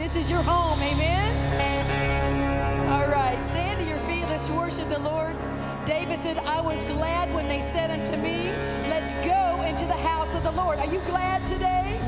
This is your home. Amen. All right. Stand to your feet. Let's worship the Lord. David said, I was glad when they said unto me, Let's go into the house of the Lord. Are you glad today?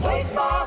Place my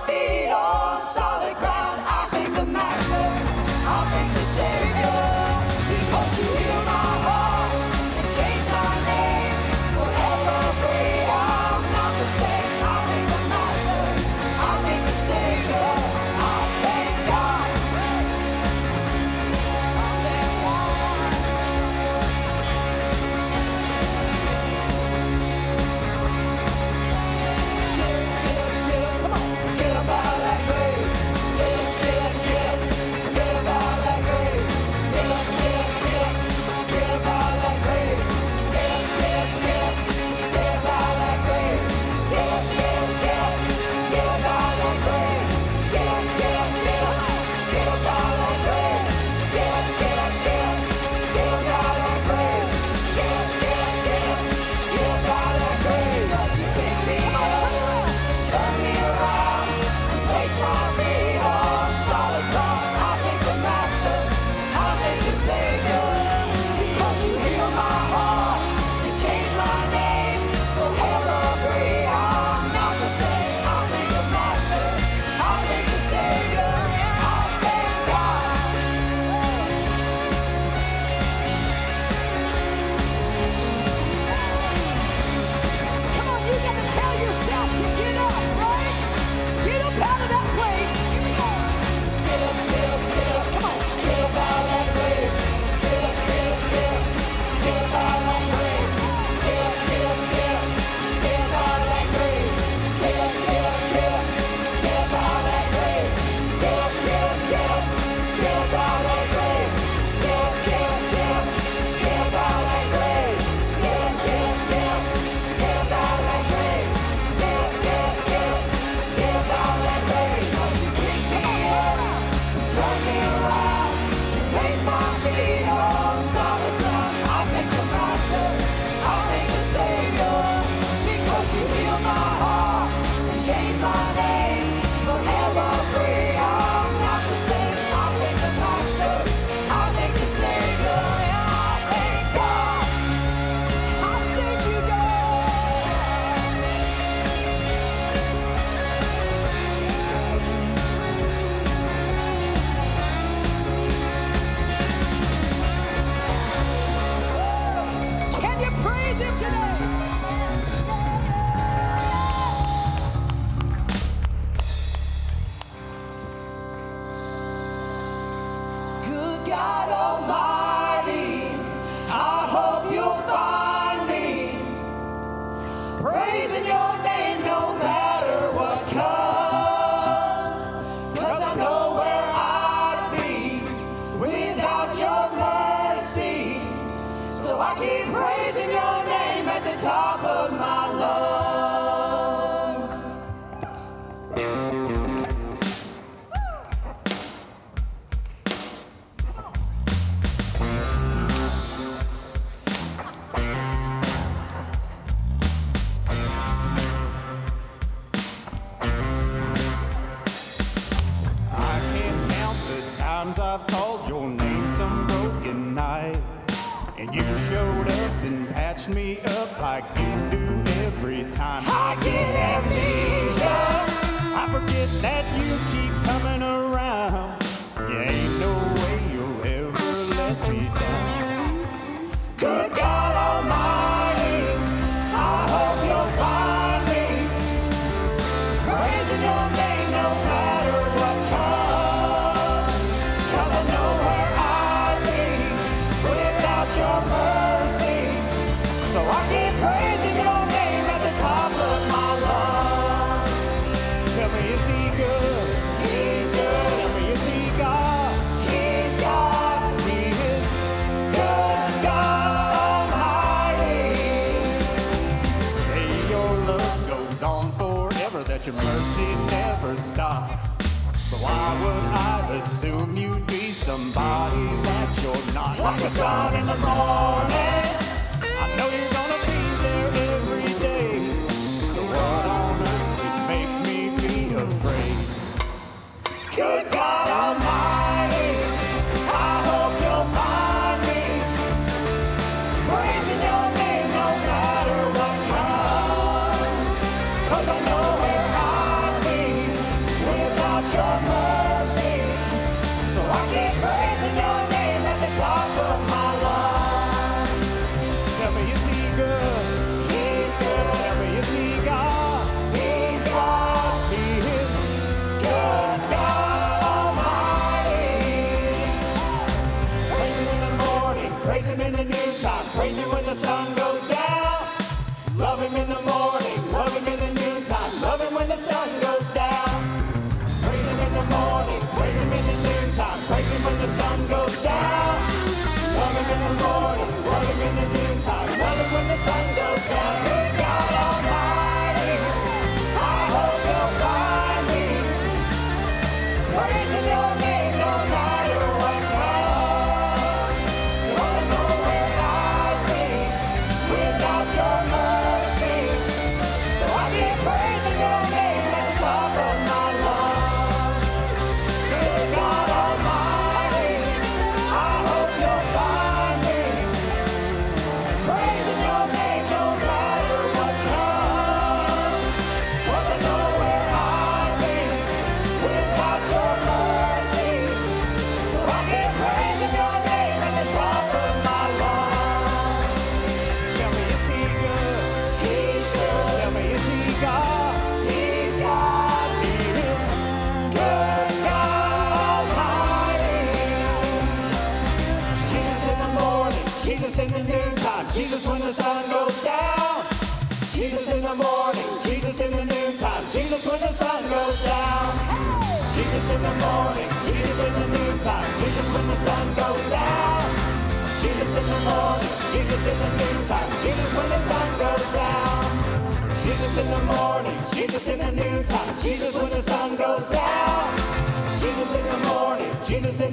times I've called your name some broken knife. And you showed up and patched me up like you do every time. I get amnesia. I forget that you keep coming around. You ain't no way you'll ever let me down. Good God Almighty. assume you'd be somebody, that you're not. Like the sun in the morning. 三个夏日。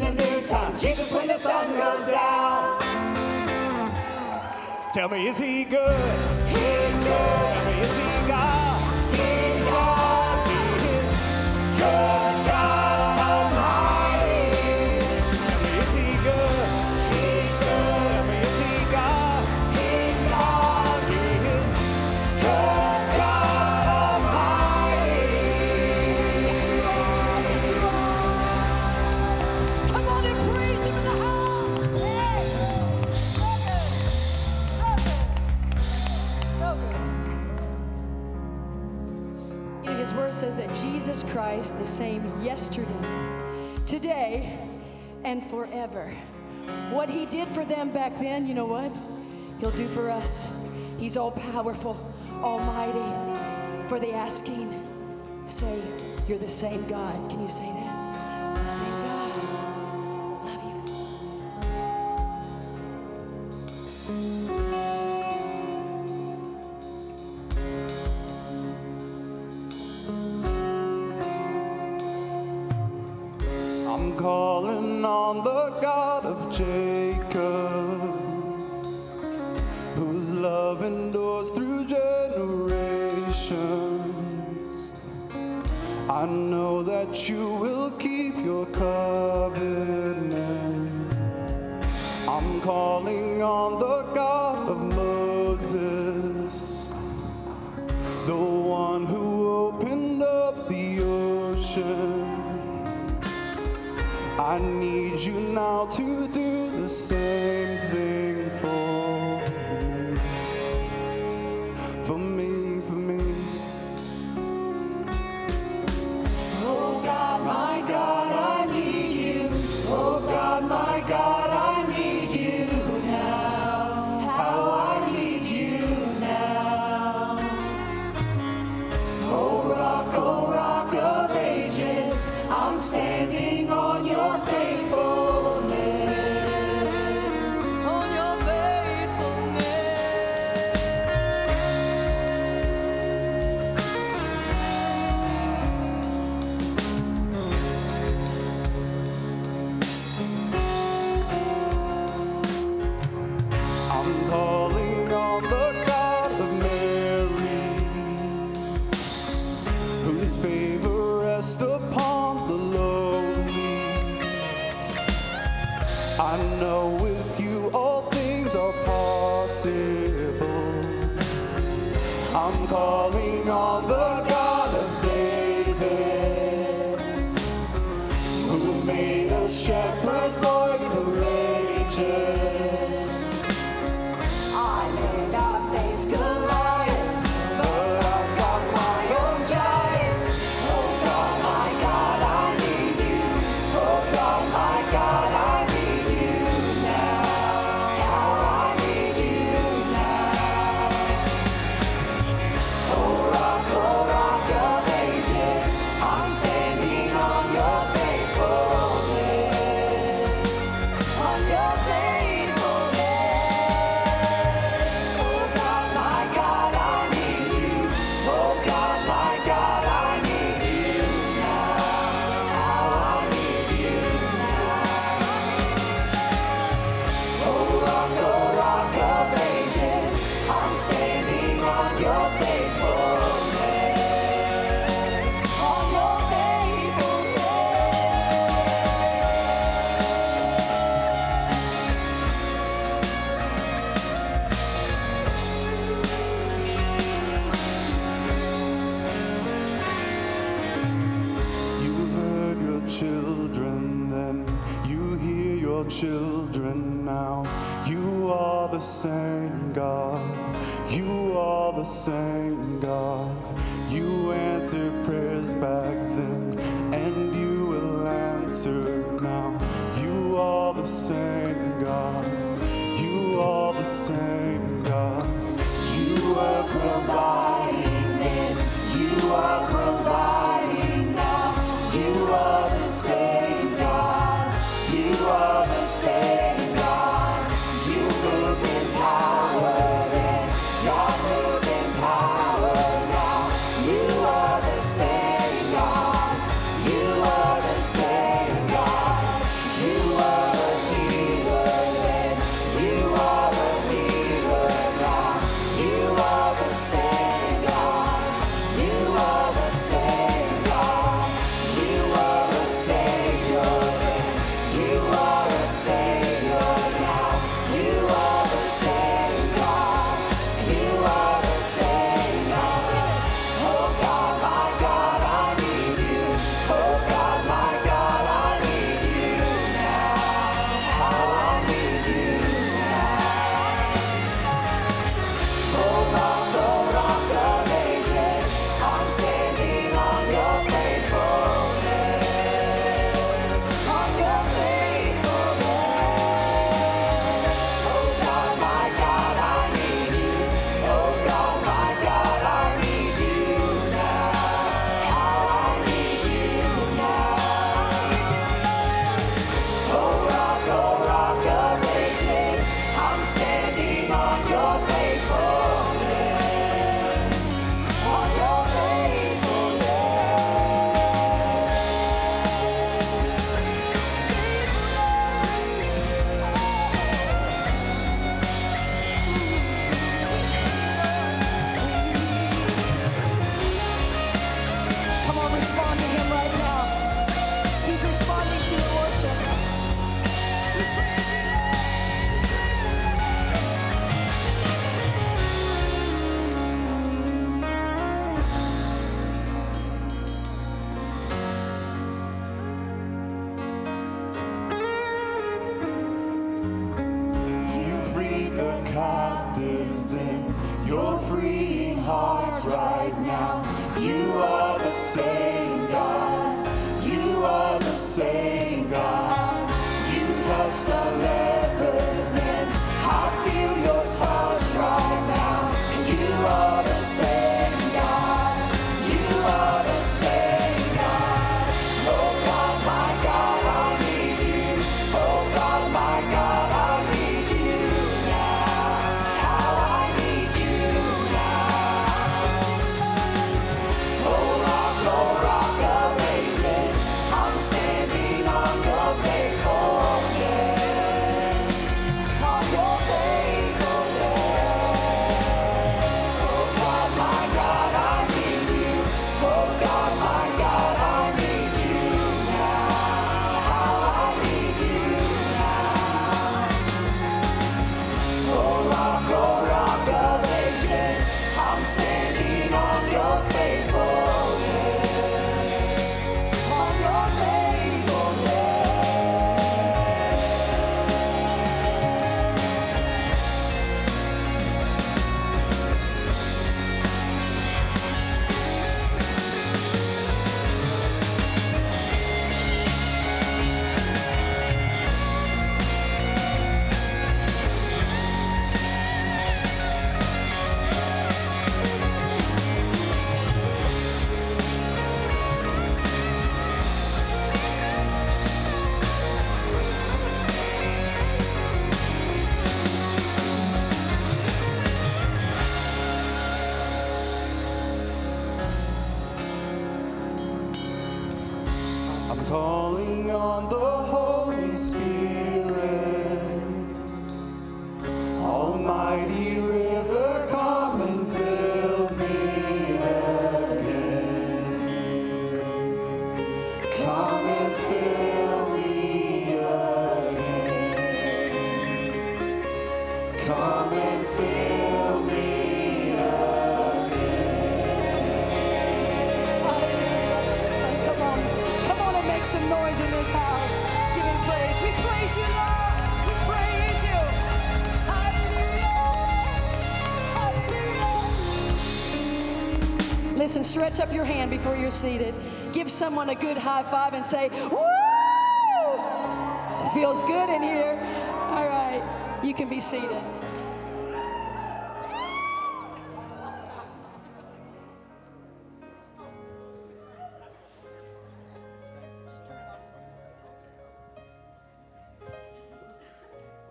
in the noontime, Jesus when the sun goes down. Tell me, is he good? He's good. Tell me, is he God? He's God. He's good. Christ the same yesterday, today, and forever. What he did for them back then, you know what? He'll do for us. He's all powerful, almighty. For the asking, say, You're the same God. Can you say that? The same God. I'm calling on the God of Jacob, whose love endures through generations. I know that you will keep your covenant. I'm calling on the God of Moses, the one who opened up the ocean. I need you now to do the same. Up your hand before you're seated. Give someone a good high five and say, Woo! Feels good in here. All right. You can be seated.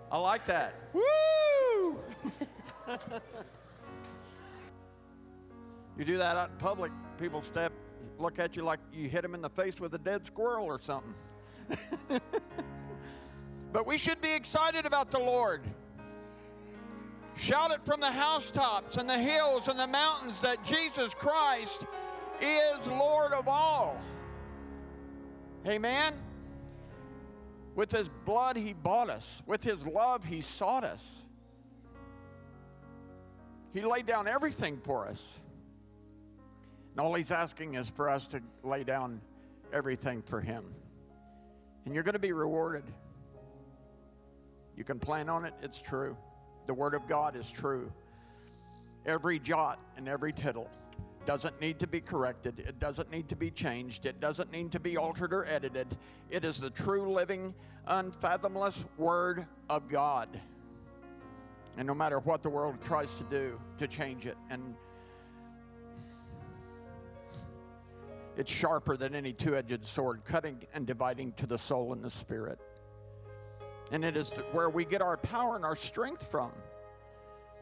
I like that. Woo! you do that out in public, people step, look at you like you hit them in the face with a dead squirrel or something. but we should be excited about the Lord. Shout it from the housetops and the hills and the mountains that Jesus Christ is Lord of all. Amen. With his blood, he bought us. With his love, he sought us. He laid down everything for us. And all he's asking is for us to lay down everything for him. And you're going to be rewarded. You can plan on it, it's true. The Word of God is true. Every jot and every tittle doesn't need to be corrected. It doesn't need to be changed. It doesn't need to be altered or edited. It is the true, living, unfathomless Word of God. And no matter what the world tries to do to change it, and it's sharper than any two edged sword, cutting and dividing to the soul and the spirit. And it is where we get our power and our strength from.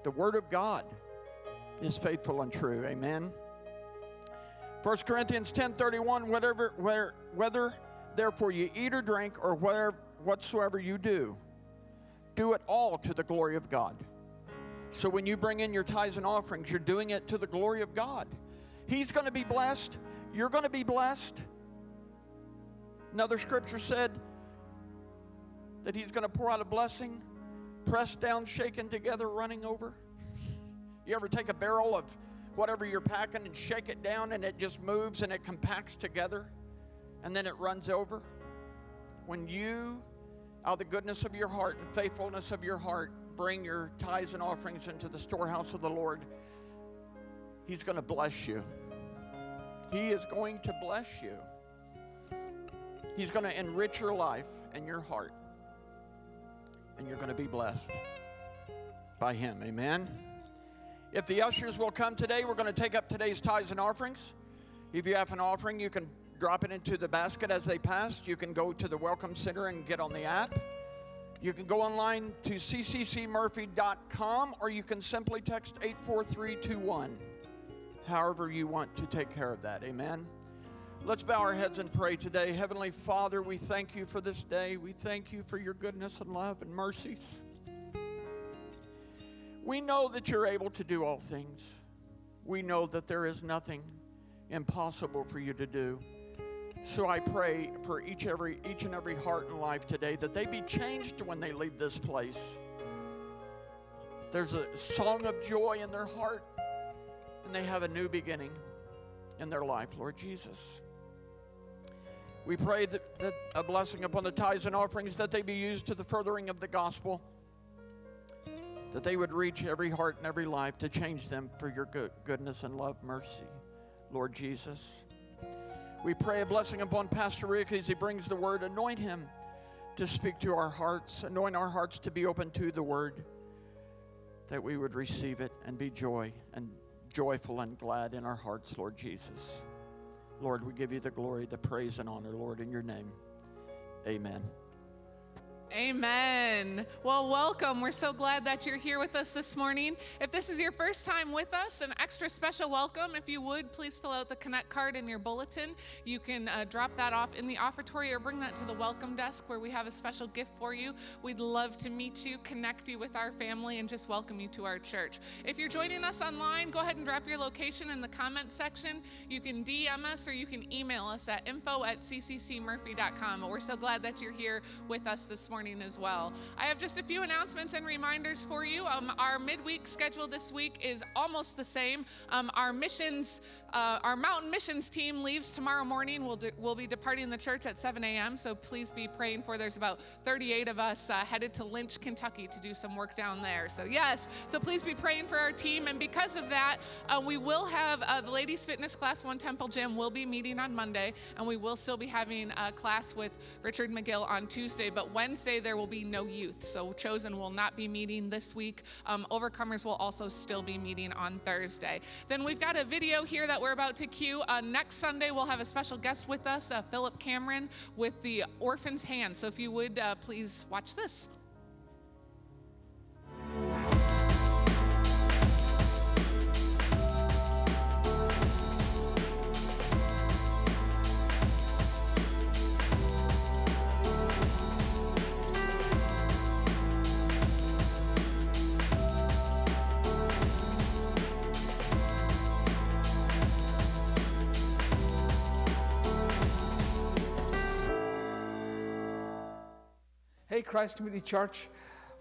The Word of God is faithful and true. Amen. 1 Corinthians 10:31 whatever where, whether therefore you eat or drink or whatever whatsoever you do do it all to the glory of God. So when you bring in your tithes and offerings you're doing it to the glory of God. He's going to be blessed, you're going to be blessed. Another scripture said that he's going to pour out a blessing pressed down, shaken together, running over. You ever take a barrel of whatever you're packing and shake it down and it just moves and it compacts together and then it runs over? When you, out of the goodness of your heart and faithfulness of your heart, bring your tithes and offerings into the storehouse of the Lord, He's going to bless you. He is going to bless you. He's going to enrich your life and your heart. And you're going to be blessed by Him. Amen. If the ushers will come today, we're going to take up today's tithes and offerings. If you have an offering, you can drop it into the basket as they pass. You can go to the Welcome Center and get on the app. You can go online to cccmurphy.com or you can simply text 84321. However, you want to take care of that. Amen. Let's bow our heads and pray today. Heavenly Father, we thank you for this day. We thank you for your goodness and love and mercies. We know that you're able to do all things. We know that there is nothing impossible for you to do. So I pray for each every each and every heart and life today that they be changed when they leave this place. There's a song of joy in their heart and they have a new beginning in their life, Lord Jesus. We pray that, that a blessing upon the tithes and offerings that they be used to the furthering of the gospel, that they would reach every heart and every life to change them for your good, goodness and love, mercy, Lord Jesus. We pray a blessing upon Pastor Rick as he brings the word. Anoint him to speak to our hearts, anoint our hearts to be open to the word, that we would receive it and be joy and joyful and glad in our hearts, Lord Jesus. Lord, we give you the glory, the praise, and honor, Lord, in your name. Amen. Amen. Well, welcome. We're so glad that you're here with us this morning. If this is your first time with us, an extra special welcome. If you would, please fill out the Connect card in your bulletin. You can uh, drop that off in the offertory or bring that to the welcome desk where we have a special gift for you. We'd love to meet you, connect you with our family, and just welcome you to our church. If you're joining us online, go ahead and drop your location in the comment section. You can DM us or you can email us at info at cccmurphy.com. We're so glad that you're here with us this morning as well. I have just a few announcements and reminders for you. Um, our midweek schedule this week is almost the same. Um, our missions, uh, our mountain missions team leaves tomorrow morning. We'll, de- we'll be departing the church at 7 a.m. So please be praying for. There's about 38 of us uh, headed to Lynch, Kentucky to do some work down there. So yes, so please be praying for our team. And because of that, uh, we will have uh, the ladies fitness class. One Temple Gym will be meeting on Monday, and we will still be having a class with Richard McGill on Tuesday. But Wednesday there will be no youth. So Chosen will not be meeting this week. Um, Overcomers will also still be meeting on Thursday. Then we've got a video here that we're about to cue. Uh, next Sunday, we'll have a special guest with us, uh, Philip Cameron, with the Orphan's Hand. So if you would, uh, please watch this. Hey, Christ Community Church,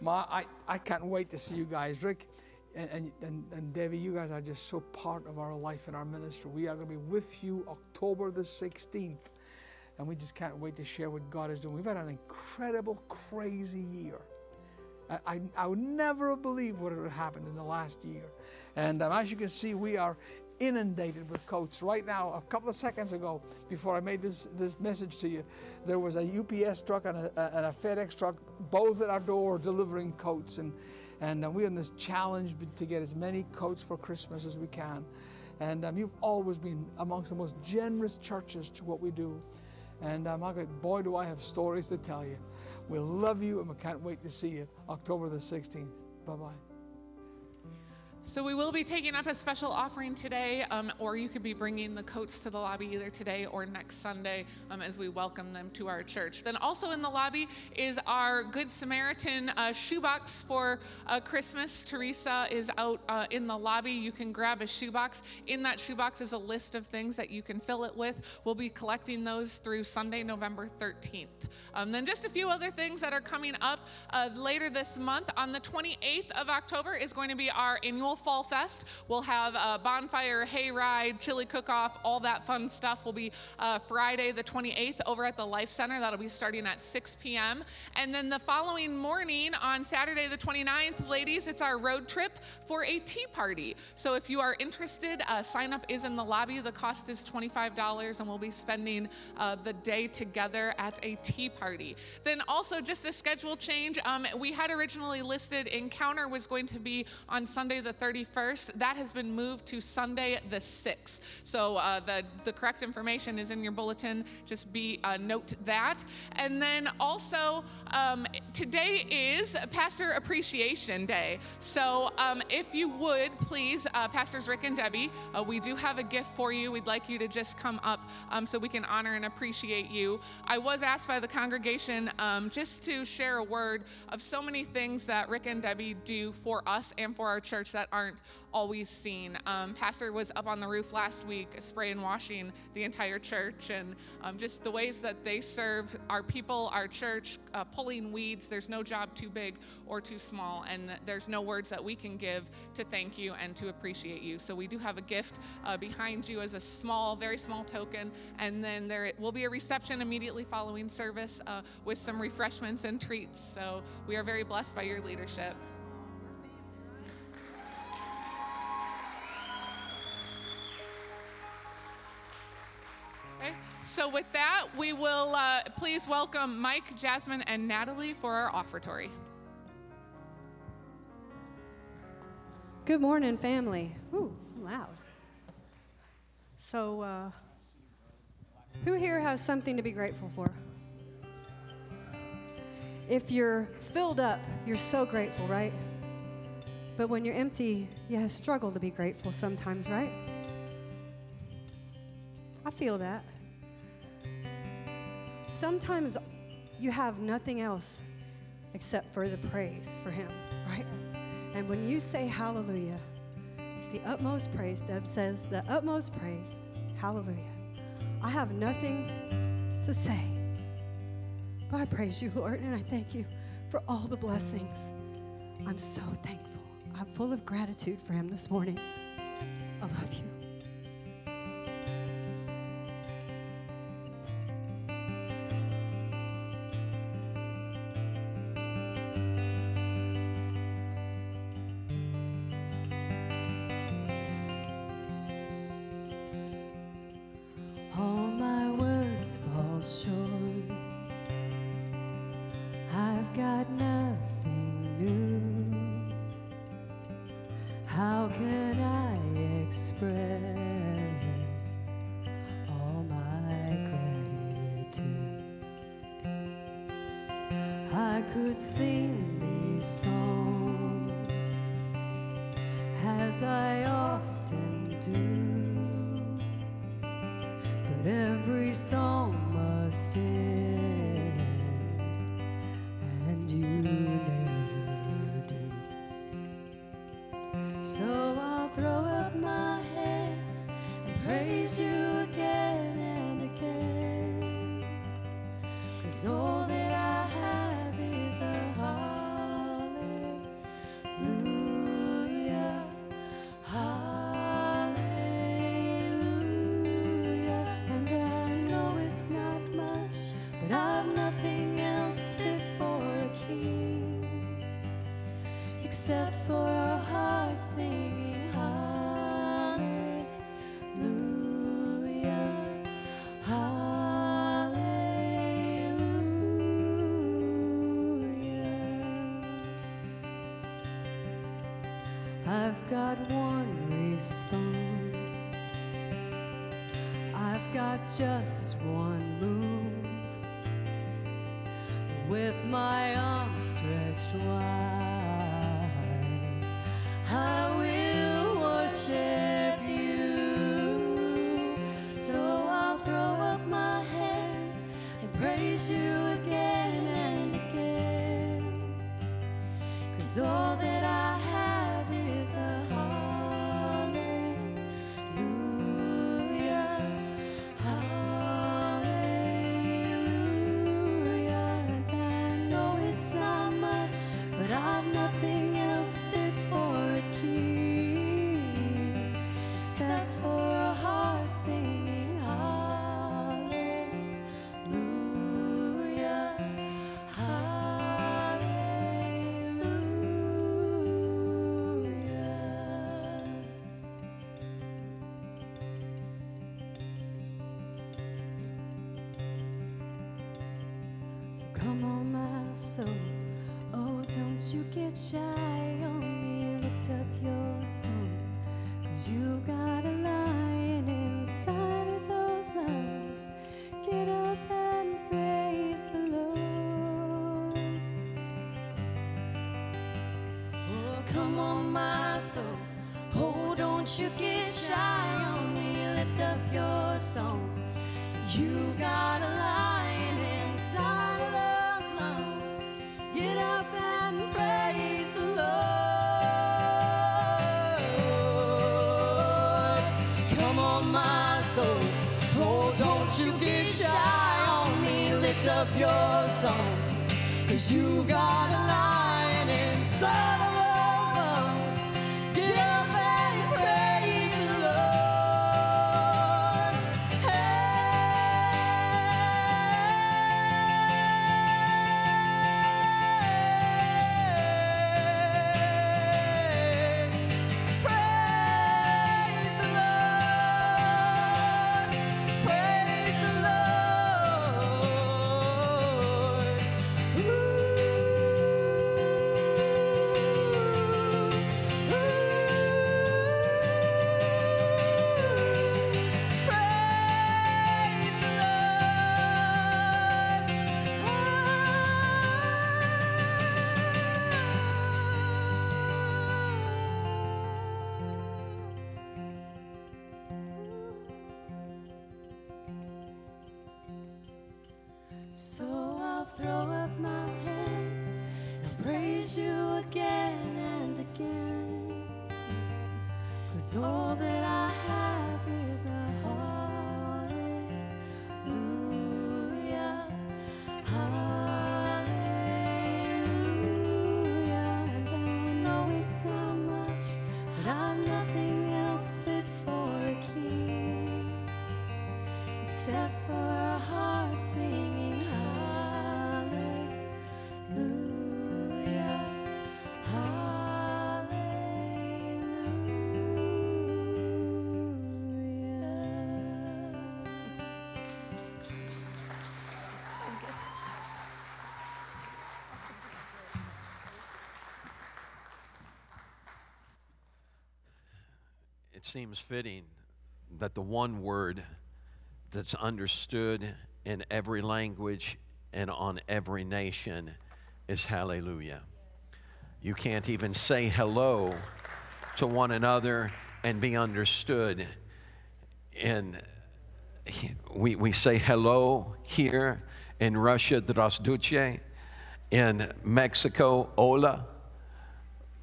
my, I, I can't wait to see you guys. Rick and, and, and, and Debbie, you guys are just so part of our life and our ministry. We are going to be with you October the 16th, and we just can't wait to share what God is doing. We've had an incredible, crazy year. I, I, I would never have believed what had happened in the last year. And um, as you can see, we are inundated with coats. Right now, a couple of seconds ago, before I made this, this message to you, there was a UPS truck and a, and a FedEx truck, both at our door delivering coats. And, and uh, we're in this challenge to get as many coats for Christmas as we can. And um, you've always been amongst the most generous churches to what we do. And um, boy, do I have stories to tell you. We love you and we can't wait to see you October the 16th. Bye bye. So we will be taking up a special offering today, um, or you could be bringing the coats to the lobby either today or next Sunday um, as we welcome them to our church. Then also in the lobby is our Good Samaritan uh, shoebox for uh, Christmas. Teresa is out uh, in the lobby. You can grab a shoebox. In that shoebox is a list of things that you can fill it with. We'll be collecting those through Sunday, November 13th. Um, then just a few other things that are coming up uh, later this month. On the 28th of October is going to be our annual normal Fall Fest. We'll have a bonfire, hayride, chili cook-off, all that fun stuff will be uh, Friday the 28th over at the Life Center. That'll be starting at 6 p.m. And then the following morning on Saturday the 29th, ladies, it's our road trip for a tea party. So if you are interested, uh, sign up is in the lobby. The cost is $25 and we'll be spending uh, the day together at a tea party. Then also just a schedule change. Um, we had originally listed Encounter was going to be on Sunday the 31st. That has been moved to Sunday the 6th. So uh, the, the correct information is in your bulletin. Just be uh, note that. And then also um, today is Pastor Appreciation Day. So um, if you would please, uh, Pastors Rick and Debbie, uh, we do have a gift for you. We'd like you to just come up um, so we can honor and appreciate you. I was asked by the congregation um, just to share a word of so many things that Rick and Debbie do for us and for our church that aren't always seen. Um, Pastor was up on the roof last week, spray and washing the entire church, and um, just the ways that they serve our people, our church, uh, pulling weeds. There's no job too big or too small, and there's no words that we can give to thank you and to appreciate you. So we do have a gift uh, behind you as a small, very small token, and then there will be a reception immediately following service uh, with some refreshments and treats. So we are very blessed by your leadership. So with that, we will uh, please welcome Mike, Jasmine, and Natalie for our offertory. Good morning, family. Ooh, loud. So, uh, who here has something to be grateful for? If you're filled up, you're so grateful, right? But when you're empty, you struggle to be grateful sometimes, right? I feel that. Sometimes you have nothing else except for the praise for Him, right? And when you say hallelujah, it's the utmost praise. Deb says, the utmost praise, hallelujah. I have nothing to say, but I praise you, Lord, and I thank you for all the blessings. I'm so thankful. I'm full of gratitude for Him this morning. I love you. So I'll throw up my hands and praise you again and again. Cause all that I all that me. Lift up your you've got a lion inside of those lungs. Get up and praise the Lord. Oh, come on, my soul. Oh, don't you get shy on me. Lift up your song. You've got up your song. Cause you got a So I'll throw up my hands and praise you again and again. Cause all that I have seems fitting that the one word that's understood in every language and on every nation is hallelujah. You can't even say hello to one another and be understood. And we, we say hello here in Russia, drasduce, in Mexico, hola,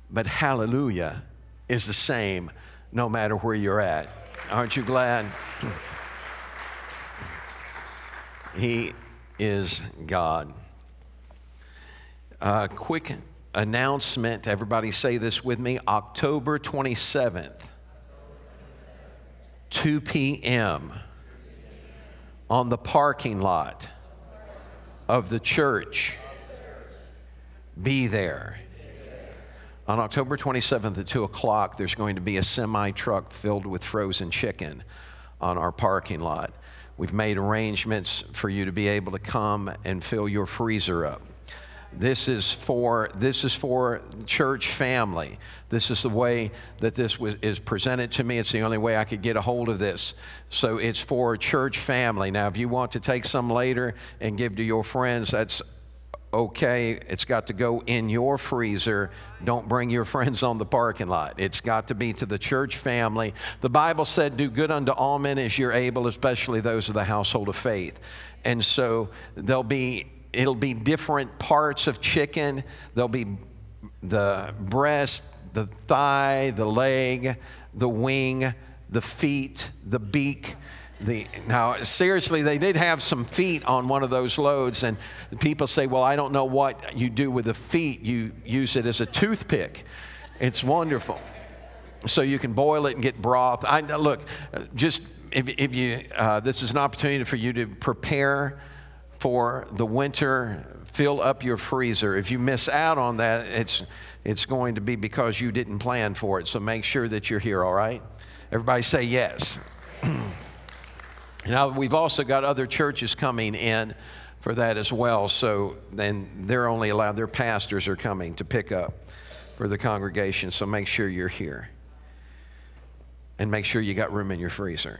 but hallelujah is the same no matter where you're at. Aren't you glad? he is God. A quick announcement. Everybody say this with me. October 27th, 2 p.m. on the parking lot of the church. Be there. On October 27th at 2 o'clock, there's going to be a semi truck filled with frozen chicken on our parking lot. We've made arrangements for you to be able to come and fill your freezer up. This is for this is for church family. This is the way that this was, is presented to me. It's the only way I could get a hold of this. So it's for church family. Now, if you want to take some later and give to your friends, that's okay, it's got to go in your freezer. Don't bring your friends on the parking lot. It's got to be to the church family. The Bible said, Do good unto all men as you're able, especially those of the household of faith. And so there'll be, it'll be different parts of chicken. There'll be the breast, the thigh, the leg, the wing, the feet, the beak. The, now, seriously, they did have some feet on one of those loads, and people say, Well, I don't know what you do with the feet. You use it as a toothpick. It's wonderful. so you can boil it and get broth. I look, just if, if you, uh, this is an opportunity for you to prepare for the winter. Fill up your freezer. If you miss out on that, it's it's going to be because you didn't plan for it. So make sure that you're here. All right. Everybody say yes. now we've also got other churches coming in for that as well. So then they're only allowed. Their pastors are coming to pick up for the congregation. So make sure you're here and make sure you got room in your freezer.